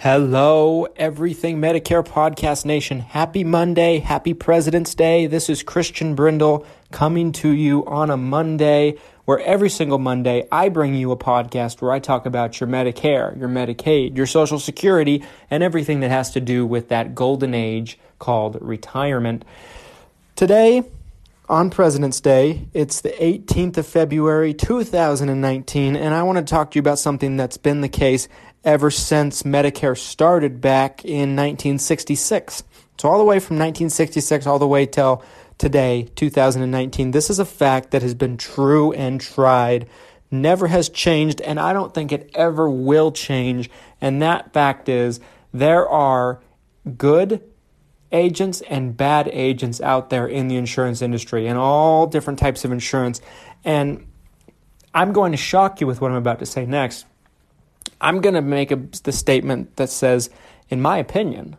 Hello, Everything Medicare Podcast Nation. Happy Monday. Happy President's Day. This is Christian Brindle coming to you on a Monday where every single Monday I bring you a podcast where I talk about your Medicare, your Medicaid, your Social Security, and everything that has to do with that golden age called retirement. Today, on President's Day, it's the 18th of February 2019, and I want to talk to you about something that's been the case ever since Medicare started back in 1966. So, all the way from 1966 all the way till today, 2019, this is a fact that has been true and tried, never has changed, and I don't think it ever will change. And that fact is there are good agents and bad agents out there in the insurance industry and all different types of insurance. And I'm going to shock you with what I'm about to say next. I'm going to make a, the statement that says, in my opinion,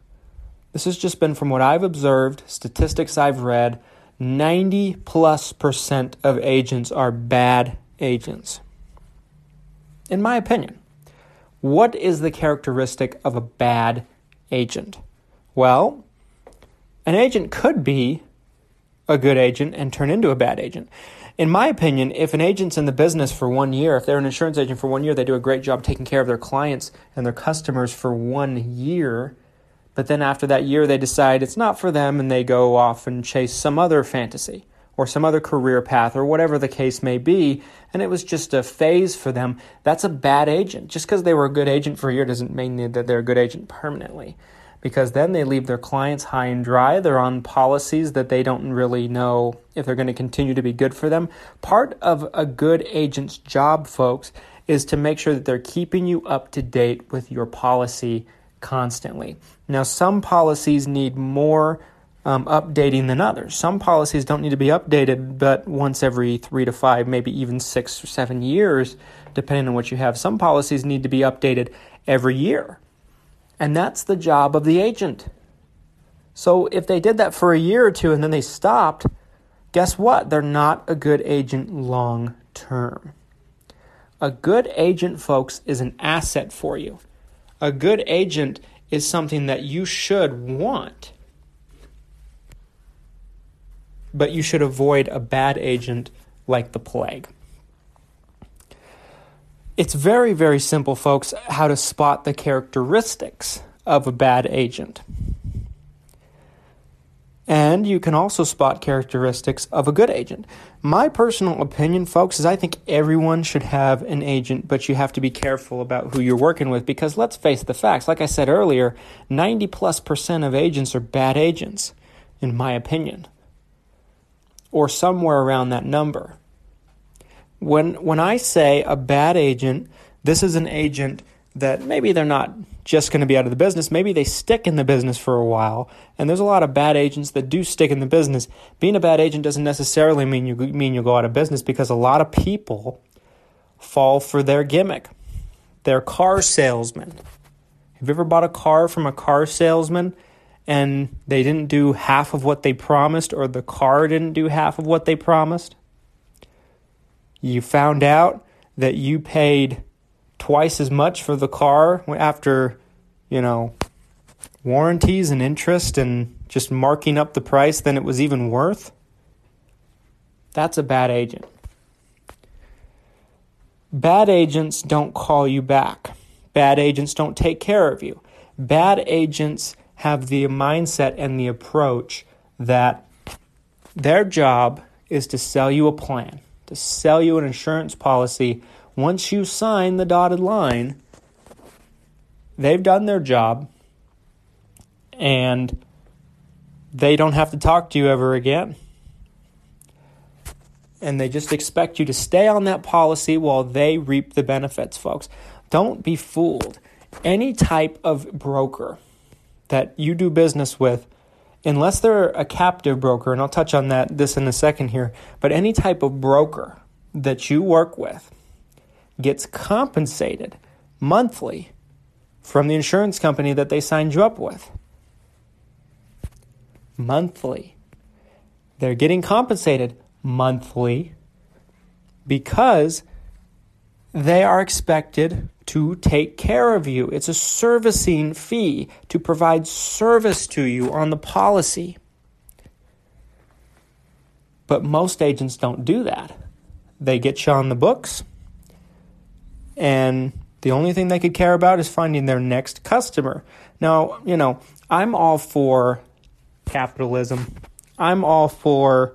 this has just been from what I've observed, statistics I've read, 90 plus percent of agents are bad agents. In my opinion, what is the characteristic of a bad agent? Well, an agent could be a good agent and turn into a bad agent in my opinion, if an agent's in the business for one year, if they're an insurance agent for one year, they do a great job taking care of their clients and their customers for one year. But then after that year, they decide it's not for them and they go off and chase some other fantasy or some other career path or whatever the case may be. And it was just a phase for them. That's a bad agent. Just because they were a good agent for a year doesn't mean that they're a good agent permanently because then they leave their clients high and dry. They're on policies that they don't really know if they're going to continue to be good for them. Part of a good agent's job, folks, is to make sure that they're keeping you up to date with your policy constantly. Now, some policies need more um, updating than others. Some policies don't need to be updated, but once every three to five, maybe even six or seven years, depending on what you have. Some policies need to be updated every year. And that's the job of the agent. So if they did that for a year or two and then they stopped, guess what? They're not a good agent long term. A good agent, folks, is an asset for you. A good agent is something that you should want. But you should avoid a bad agent like the plague. It's very, very simple, folks, how to spot the characteristics of a bad agent. And you can also spot characteristics of a good agent. My personal opinion, folks, is I think everyone should have an agent, but you have to be careful about who you're working with because let's face the facts. Like I said earlier, 90 plus percent of agents are bad agents, in my opinion, or somewhere around that number. When when I say a bad agent, this is an agent that maybe they're not just going to be out of the business. Maybe they stick in the business for a while. And there's a lot of bad agents that do stick in the business. Being a bad agent doesn't necessarily mean you mean you'll go out of business because a lot of people fall for their gimmick. They're car salesmen. Have you ever bought a car from a car salesman and they didn't do half of what they promised or the car didn't do half of what they promised? You found out that you paid twice as much for the car after, you know, warranties and interest and just marking up the price than it was even worth, that's a bad agent. Bad agents don't call you back. Bad agents don't take care of you. Bad agents have the mindset and the approach that their job is to sell you a plan to sell you an insurance policy once you sign the dotted line. They've done their job and they don't have to talk to you ever again. and they just expect you to stay on that policy while they reap the benefits, folks. Don't be fooled. Any type of broker that you do business with, unless they're a captive broker, and I'll touch on that this in a second here, but any type of broker that you work with gets compensated monthly from the insurance company that they signed you up with. Monthly. They're getting compensated monthly because they are expected to take care of you. It's a servicing fee to provide service to you on the policy. But most agents don't do that. They get you on the books, and the only thing they could care about is finding their next customer. Now, you know, I'm all for capitalism. I'm all for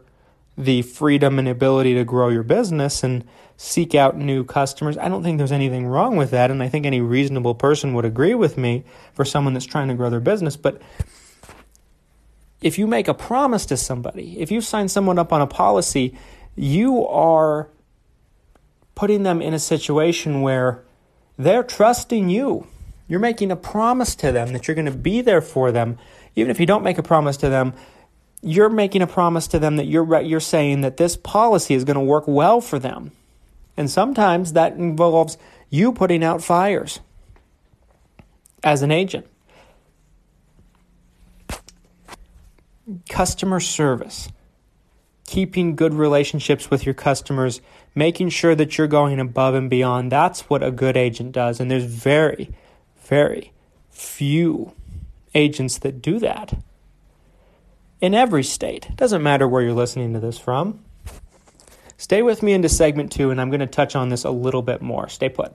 the freedom and ability to grow your business and seek out new customers. I don't think there's anything wrong with that, and I think any reasonable person would agree with me for someone that's trying to grow their business. But if you make a promise to somebody, if you sign someone up on a policy, you are putting them in a situation where they're trusting you. You're making a promise to them that you're going to be there for them. Even if you don't make a promise to them, you're making a promise to them that you're you're saying that this policy is going to work well for them. And sometimes that involves you putting out fires as an agent. Customer service, keeping good relationships with your customers, making sure that you're going above and beyond. That's what a good agent does. And there's very, very few agents that do that in every state. It doesn't matter where you're listening to this from. Stay with me into segment two, and I'm going to touch on this a little bit more. Stay put.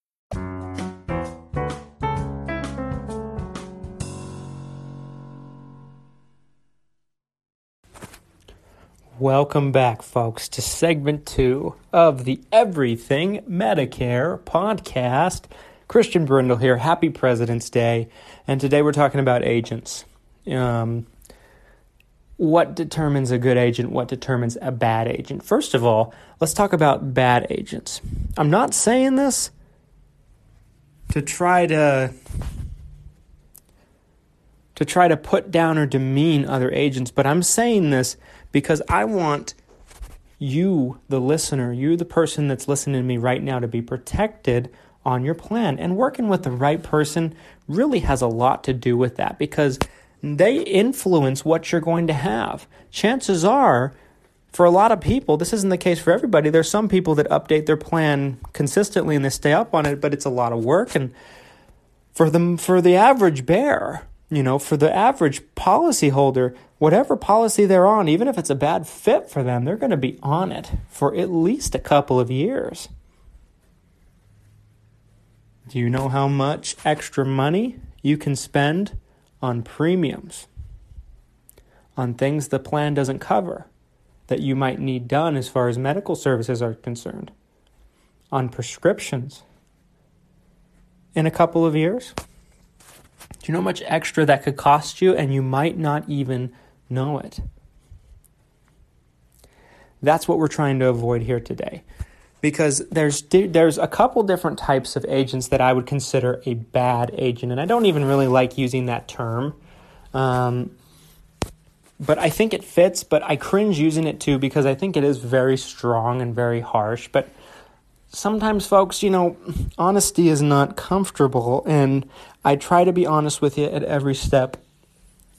Welcome back, folks, to segment two of the Everything Medicare podcast. Christian Brindle here. Happy President's Day. And today we're talking about agents. Um, what determines a good agent? What determines a bad agent? First of all, let's talk about bad agents. I'm not saying this to try to to try to put down or demean other agents, but I'm saying this because I want you, the listener, you, the person that's listening to me right now, to be protected on your plan. And working with the right person really has a lot to do with that because they influence what you're going to have. Chances are, for a lot of people, this isn't the case for everybody. There's some people that update their plan consistently and they stay up on it, but it's a lot of work. And for them, for the average bear, you know, for the average policyholder, whatever policy they're on, even if it's a bad fit for them, they're going to be on it for at least a couple of years. Do you know how much extra money you can spend on premiums, on things the plan doesn't cover that you might need done as far as medical services are concerned, on prescriptions in a couple of years? Do you know how much extra that could cost you and you might not even know it? That's what we're trying to avoid here today. Because there's there's a couple different types of agents that I would consider a bad agent, and I don't even really like using that term. Um, but I think it fits, but I cringe using it too because I think it is very strong and very harsh. But sometimes, folks, you know, honesty is not comfortable, and I try to be honest with you at every step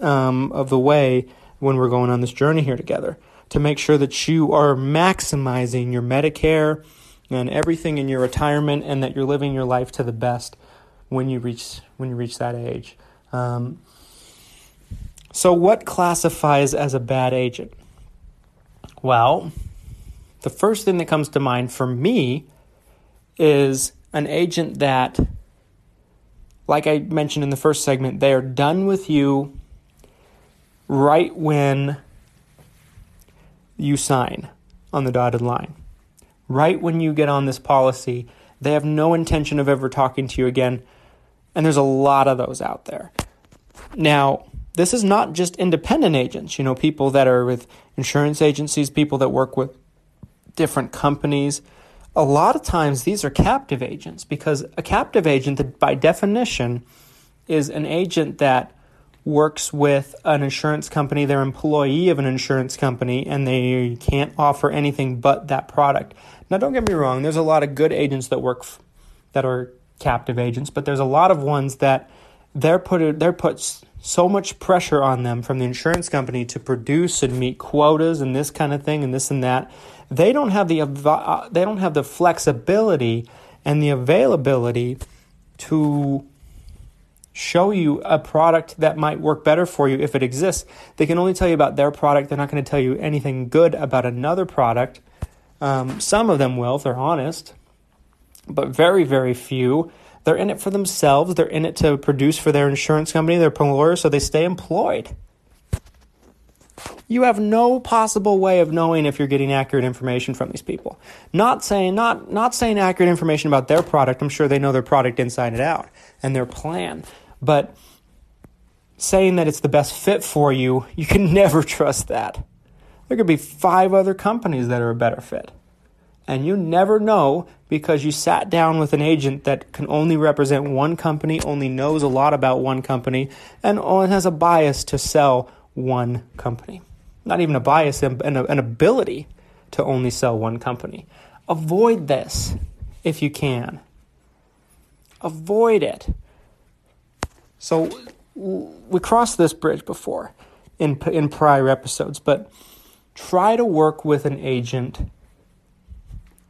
um, of the way when we're going on this journey here together to make sure that you are maximizing your Medicare and everything in your retirement and that you're living your life to the best when you reach when you reach that age. Um, so what classifies as a bad agent? Well, The first thing that comes to mind for me is an agent that, like I mentioned in the first segment, they are done with you right when you sign on the dotted line. Right when you get on this policy, they have no intention of ever talking to you again. And there's a lot of those out there. Now, this is not just independent agents, you know, people that are with insurance agencies, people that work with different companies. A lot of times these are captive agents because a captive agent, by definition, is an agent that works with an insurance company, they're employee of an insurance company, and they can't offer anything but that product. Now, don't get me wrong, there's a lot of good agents that work f- that are captive agents, but there's a lot of ones that they're put they're put so much pressure on them from the insurance company to produce and meet quotas and this kind of thing and this and that. They don't have the uh, they don't have the flexibility and the availability to show you a product that might work better for you if it exists. They can only tell you about their product. They're not going to tell you anything good about another product. Um, some of them will, if they're honest, but very, very few. They're in it for themselves. They're in it to produce for their insurance company, their employer, so they stay employed. You have no possible way of knowing if you're getting accurate information from these people. Not saying not not saying accurate information about their product. I'm sure they know their product inside and out and their plan. But saying that it's the best fit for you, you can never trust that. There could be five other companies that are a better fit. And you never know because you sat down with an agent that can only represent one company, only knows a lot about one company, and has a bias to sell one company. Not even a bias, an, an ability to only sell one company. Avoid this if you can. Avoid it. So we crossed this bridge before in in prior episodes, but try to work with an agent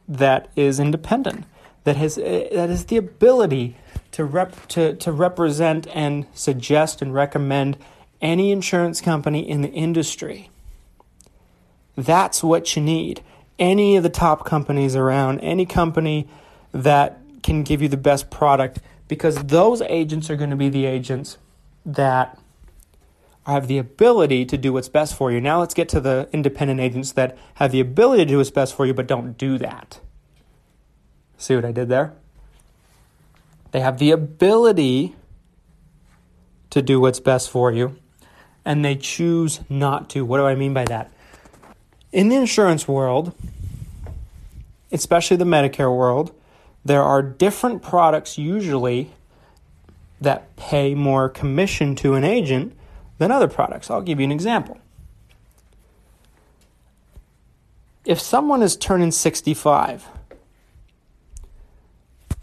that is independent, that has uh, that has the ability to rep to, to represent and suggest and recommend any insurance company in the industry. That's what you need. Any of the top companies around, any company that can give you the best product because those agents are going to be the agents that have the ability to do what's best for you. Now let's get to the independent agents that have the ability to do what's best for you but don't do that. See what I did there? They have the ability to do what's best for you and they choose not to. What do I mean by that? In the insurance world, especially the Medicare world, there are different products usually that pay more commission to an agent than other products. I'll give you an example. If someone is turning 65,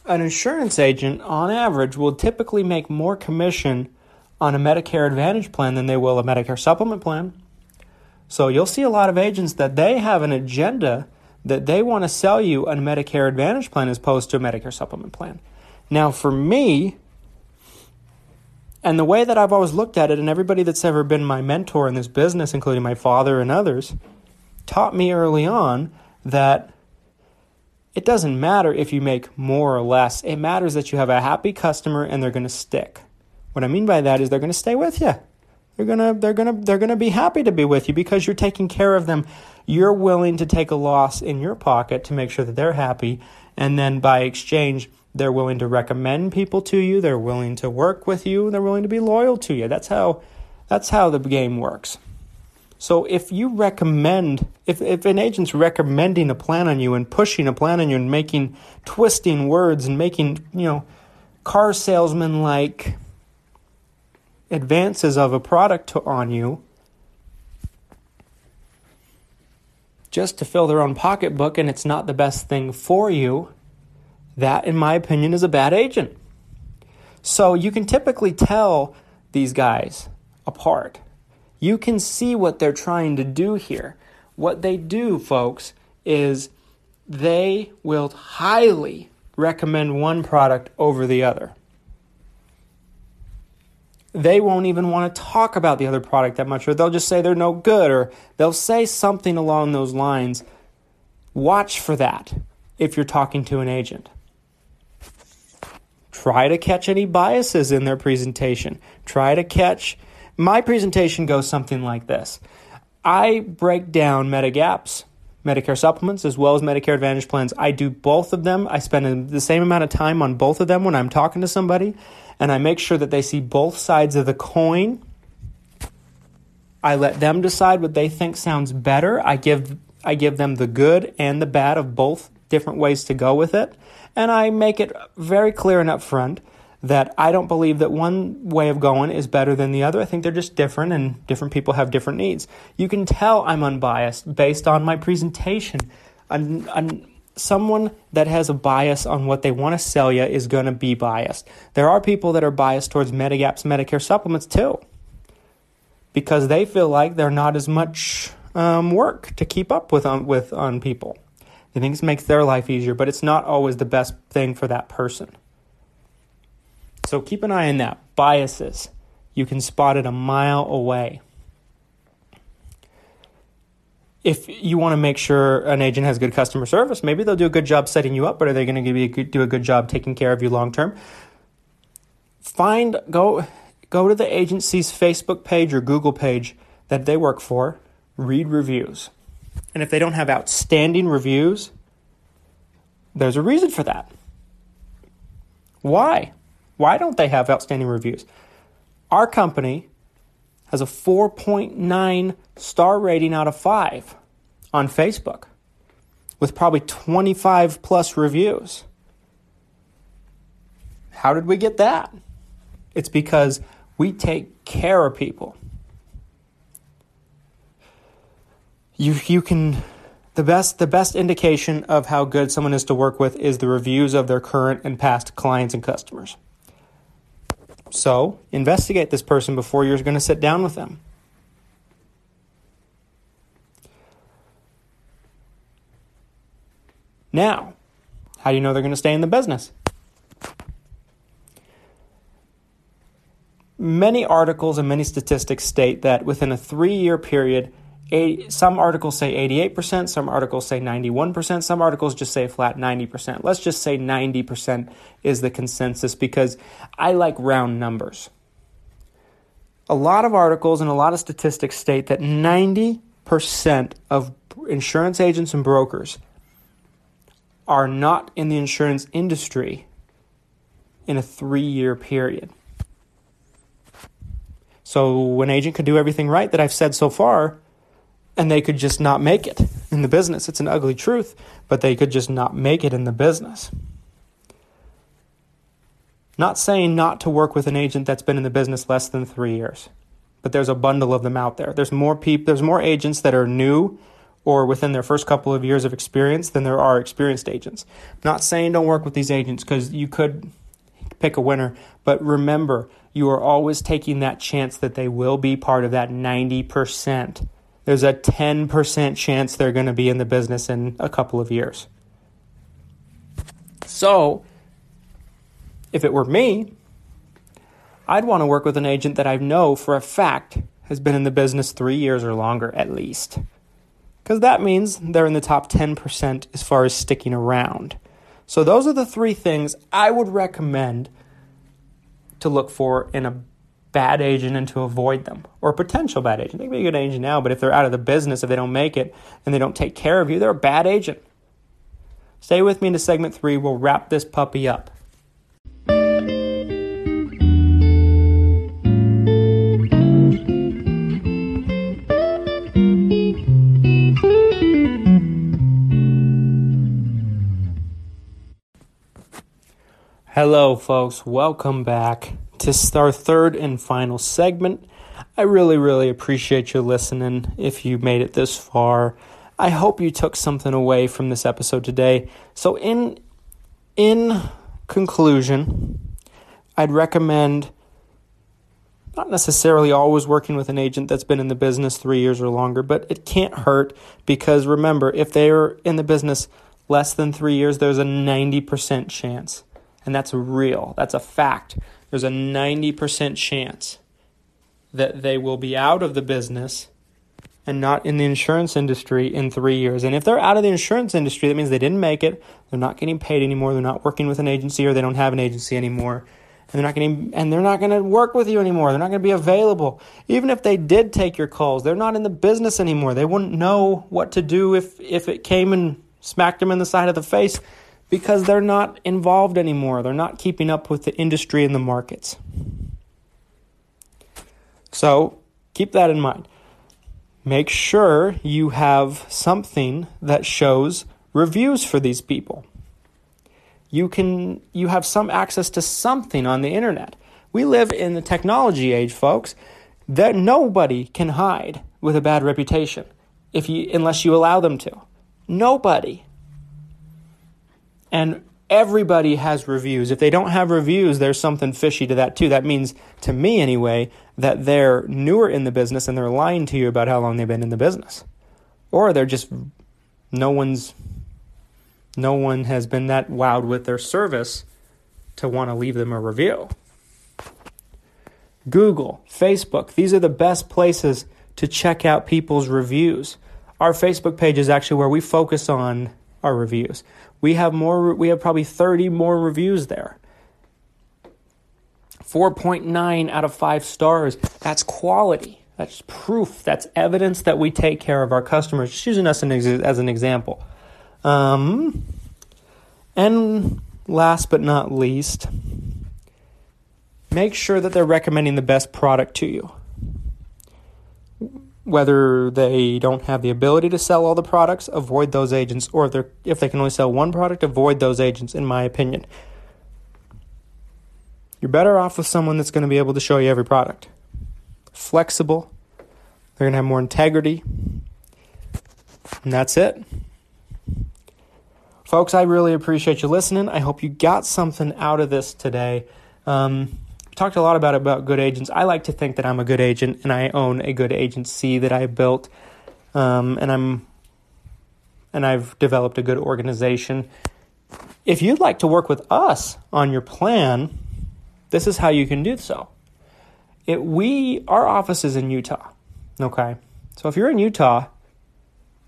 an insurance agent on average will typically make more commission on a Medicare Advantage plan than they will a Medicare supplement plan. So you'll see a lot of agents that they have an agenda that they want to sell you a Medicare Advantage plan as opposed to a Medicare supplement plan. Now, for me, and the way that I've always looked at it, and everybody that's ever been my mentor in this business, including my father and others, taught me early on that it doesn't matter if you make more or less. It matters that you have a happy customer and they're going to stick. What I mean by that is they're going to stay with you. They're going to they're to they're to be happy to be with you because you're taking care of them you're willing to take a loss in your pocket to make sure that they're happy. And then by exchange, they're willing to recommend people to you, they're willing to work with you, they're willing to be loyal to you. That's how that's how the game works. So if you recommend if, if an agent's recommending a plan on you and pushing a plan on you and making twisting words and making, you know, car salesman like advances of a product to, on you, just to fill their own pocketbook and it's not the best thing for you, that, in my opinion, is a bad agent. So you can typically tell these guys apart. You can see what they're trying to do here. What they do, folks, is they will highly recommend one product over the other they won't even want to talk about the other product that much, or they'll just say they're no good, or they'll say something along those lines Watch for that if you're talking to an agent. Try to catch any biases in their presentation. Try to catch. My presentation goes something like this I break down Medigaps, Medicare supplements, as well as Medicare Advantage plans. I do both of them. I spend the same amount of time on both of them when I'm talking to somebody, and I make sure that they see both sides of the coin. I let them decide what they think sounds better. I give I give them the good and the bad of both different ways to go with it. And I make it very clear and upfront that I don't believe that one way of going is better than the other. I think they're just different and different people have different needs. You can tell I'm unbiased based on my presentation. I'm, I'm, someone that has a bias on what they want to sell you is going to be biased. There are people that are biased towards Medigap's Medicare supplements too because they feel like they're not as much um, work to keep up with on, with on people. They think it makes their life easier, but it's not always the best thing for that person. So keep an eye on that. Biases. You can spot it a mile away. If you want to make sure an agent has good customer service, maybe they'll do a good job setting you up, but are they going to a do a good job taking care of you long term? Find go go to the agency's Facebook page or Google page that they work for read reviews. And if they don't have outstanding reviews, there's a reason for that. Why? Why don't they have outstanding reviews? Our company has a 4.9 star rating out of 5 on Facebook with probably 25 plus reviews. How did we get that? It's because we take care of people. you you can the best the best indication of how good someone is to work with is the reviews of their current and past clients and customers. So, investigate this person before you're going to sit down with them. Now, how do you know they're going to stay in the business? Many articles and many statistics state that within a three year period, some articles say 88%, some articles say 91%, some articles just say flat 90%. Let's just say 90% is the consensus because I like round numbers. A lot of articles and a lot of statistics state that 90% of insurance agents and brokers are not in the insurance industry in a three year period. So, an agent could do everything right that I've said so far and they could just not make it in the business. It's an ugly truth, but they could just not make it in the business. Not saying not to work with an agent that's been in the business less than three years, but there's a bundle of them out there. There's more people. There's more agents that are new or within their first couple of years of experience than there are experienced agents. Not saying don't work with these agents because you could pick a winner, but remember you are always taking that chance that they will be part of that ninety percent there's a 10% chance they're going to be in the business in a couple of years. So, if it were me, I'd want to work with an agent that I know for a fact has been in the business three years or longer at least. Because that means they're in the top 10% as far as sticking around. So, those are the three things I would recommend to look for in a bad agent and to avoid them or a potential bad agent. They can be a good agent now, but if they're out of the business, if they don't make it and they don't take care of you, they're a bad agent. Stay with me into segment three. We'll wrap this puppy up. Hello, folks. Welcome back to our third and final segment. I really, really appreciate you listening if you made it this far. I hope you took something away from this episode today. So in in conclusion, I'd recommend not necessarily always working with an agent that's been in the business 3 years or longer, but it can't hurt because remember, if they're in the business less than 3 years, there's a 90% chance. And that's real. That's a fact there's a 90% chance that they will be out of the business and not in the insurance industry in three years. And if they're out of the insurance industry, that means they didn't make it, they're not getting paid anymore, they're not working with an agency, or they don't have an agency anymore. And they're not going and they're not going to work with you anymore. They're not going to be available. Even if they did take your calls, they're not in the business anymore. They wouldn't know what to do if if it came and smacked them in the side of the face because they're not involved anymore. They're not keeping up with the industry and the markets. So keep that in mind. Make sure you have something that shows reviews for these people. You can you have some access to something on the internet. We live in the technology age, folks. That nobody can hide with a bad reputation if you unless you allow them to. Nobody. And everybody has reviews. If they don't have reviews, there's something fishy to that too. That means, to me anyway, that they're newer in the business and they're lying to you about how long they've been in the business. Or they're just, no one's, no one has been that wowed with their service to want to leave them a review. Google, Facebook, these are the best places to check out people's reviews. Our Facebook page is actually where we focus on our reviews. We have more we have probably 30 more reviews there. 4.9 out of 5 stars. That's quality. That's proof. That's evidence that we take care of our customers. Just using us as an example. Um, and last but not least, make sure that they're recommending the best product to you whether they don't have the ability to sell all the products, avoid those agents, or if, they're, if they can only sell one product, avoid those agents, in my opinion. You're better off with someone that's going to be able to show you every product. Flexible, they're going to have more integrity, and that's it. Folks, I really appreciate you listening. I hope you got something out of this today. Um, talked a lot about about good agents. I like to think that I'm a good agent and I own a good agency that I built, um, and I'm and I've developed a good organization. If you'd like to work with us on your plan, this is how you can do so. It we our office is in Utah. Okay, so if you're in Utah,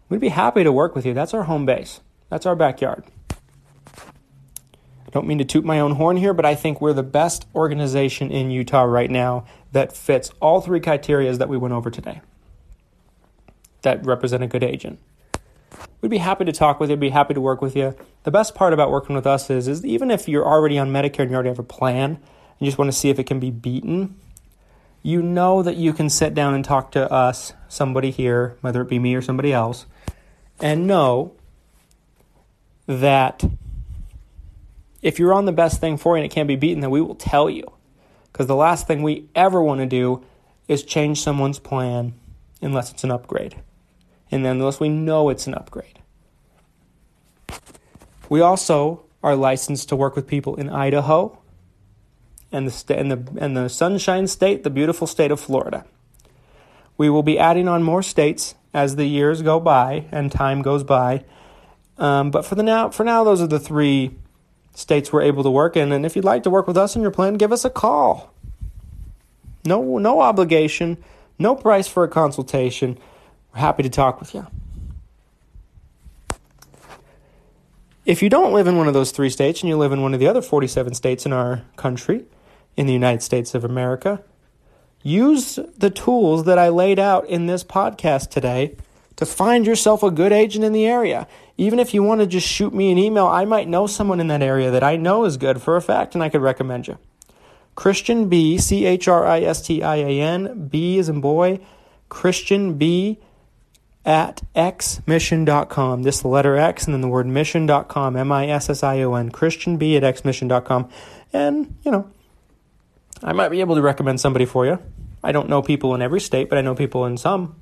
we'd be happy to work with you. That's our home base. That's our backyard. I don't mean to toot my own horn here, but I think we're the best organization in Utah right now that fits all three criterias that we went over today that represent a good agent. We'd be happy to talk with you, be happy to work with you. The best part about working with us is, is even if you're already on Medicare and you already have a plan and you just want to see if it can be beaten, you know that you can sit down and talk to us, somebody here, whether it be me or somebody else, and know that if you're on the best thing for you and it can't be beaten, then we will tell you. Because the last thing we ever want to do is change someone's plan unless it's an upgrade. And then unless we know it's an upgrade. We also are licensed to work with people in Idaho and the, and the, and the Sunshine State, the beautiful state of Florida. We will be adding on more states as the years go by and time goes by. Um, but for the now, for now, those are the three states we're able to work in. And if you'd like to work with us in your plan, give us a call. No, no obligation, no price for a consultation. We're happy to talk with you. If you don't live in one of those three states and you live in one of the other 47 states in our country, in the United States of America, use the tools that I laid out in this podcast today to find yourself a good agent in the area. Even if you want to just shoot me an email, I might know someone in that area that I know is good for a fact and I could recommend you. Christian B, C H R I S T I A N, B is in boy, Christian B at xmission.com. This letter X and then the word mission.com, M I S S I O N, Christian B at xmission.com. And, you know, I might be able to recommend somebody for you. I don't know people in every state, but I know people in some.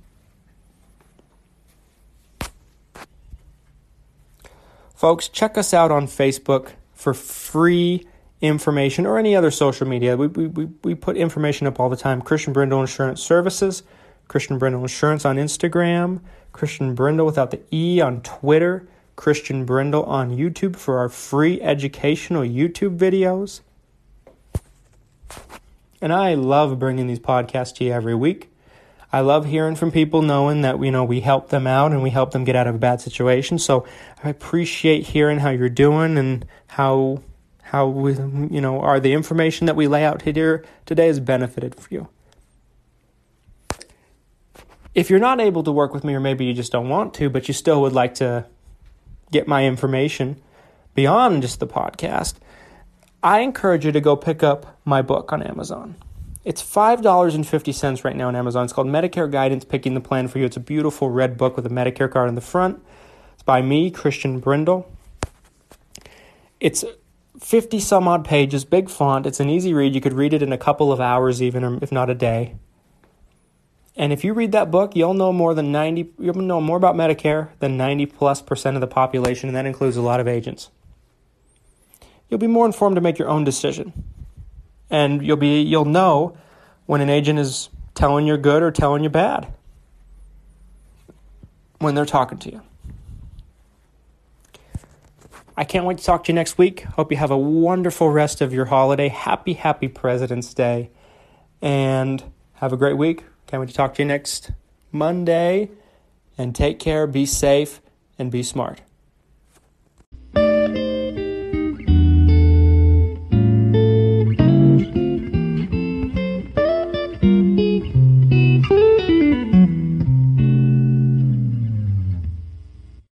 Folks, check us out on Facebook for free information or any other social media. We, we, we put information up all the time. Christian Brindle Insurance Services, Christian Brindle Insurance on Instagram, Christian Brindle without the E on Twitter, Christian Brindle on YouTube for our free educational YouTube videos. And I love bringing these podcasts to you every week. I love hearing from people knowing that you know we help them out and we help them get out of a bad situation. So I appreciate hearing how you're doing and how how we, you know are the information that we lay out here today has benefited for you. If you're not able to work with me or maybe you just don't want to, but you still would like to get my information beyond just the podcast, I encourage you to go pick up my book on Amazon. It's $5.50 right now on Amazon. It's called Medicare Guidance Picking the Plan for You. It's a beautiful red book with a Medicare card in the front. It's by me, Christian Brindle. It's 50 some odd pages, big font. It's an easy read. You could read it in a couple of hours, even, if not a day. And if you read that book, you'll know more than 90, you'll know more about Medicare than 90 plus percent of the population, and that includes a lot of agents. You'll be more informed to make your own decision. And you'll be you'll know when an agent is telling you good or telling you bad when they're talking to you. I can't wait to talk to you next week. Hope you have a wonderful rest of your holiday. Happy, happy President's Day. And have a great week. Can't wait to talk to you next Monday. And take care, be safe, and be smart.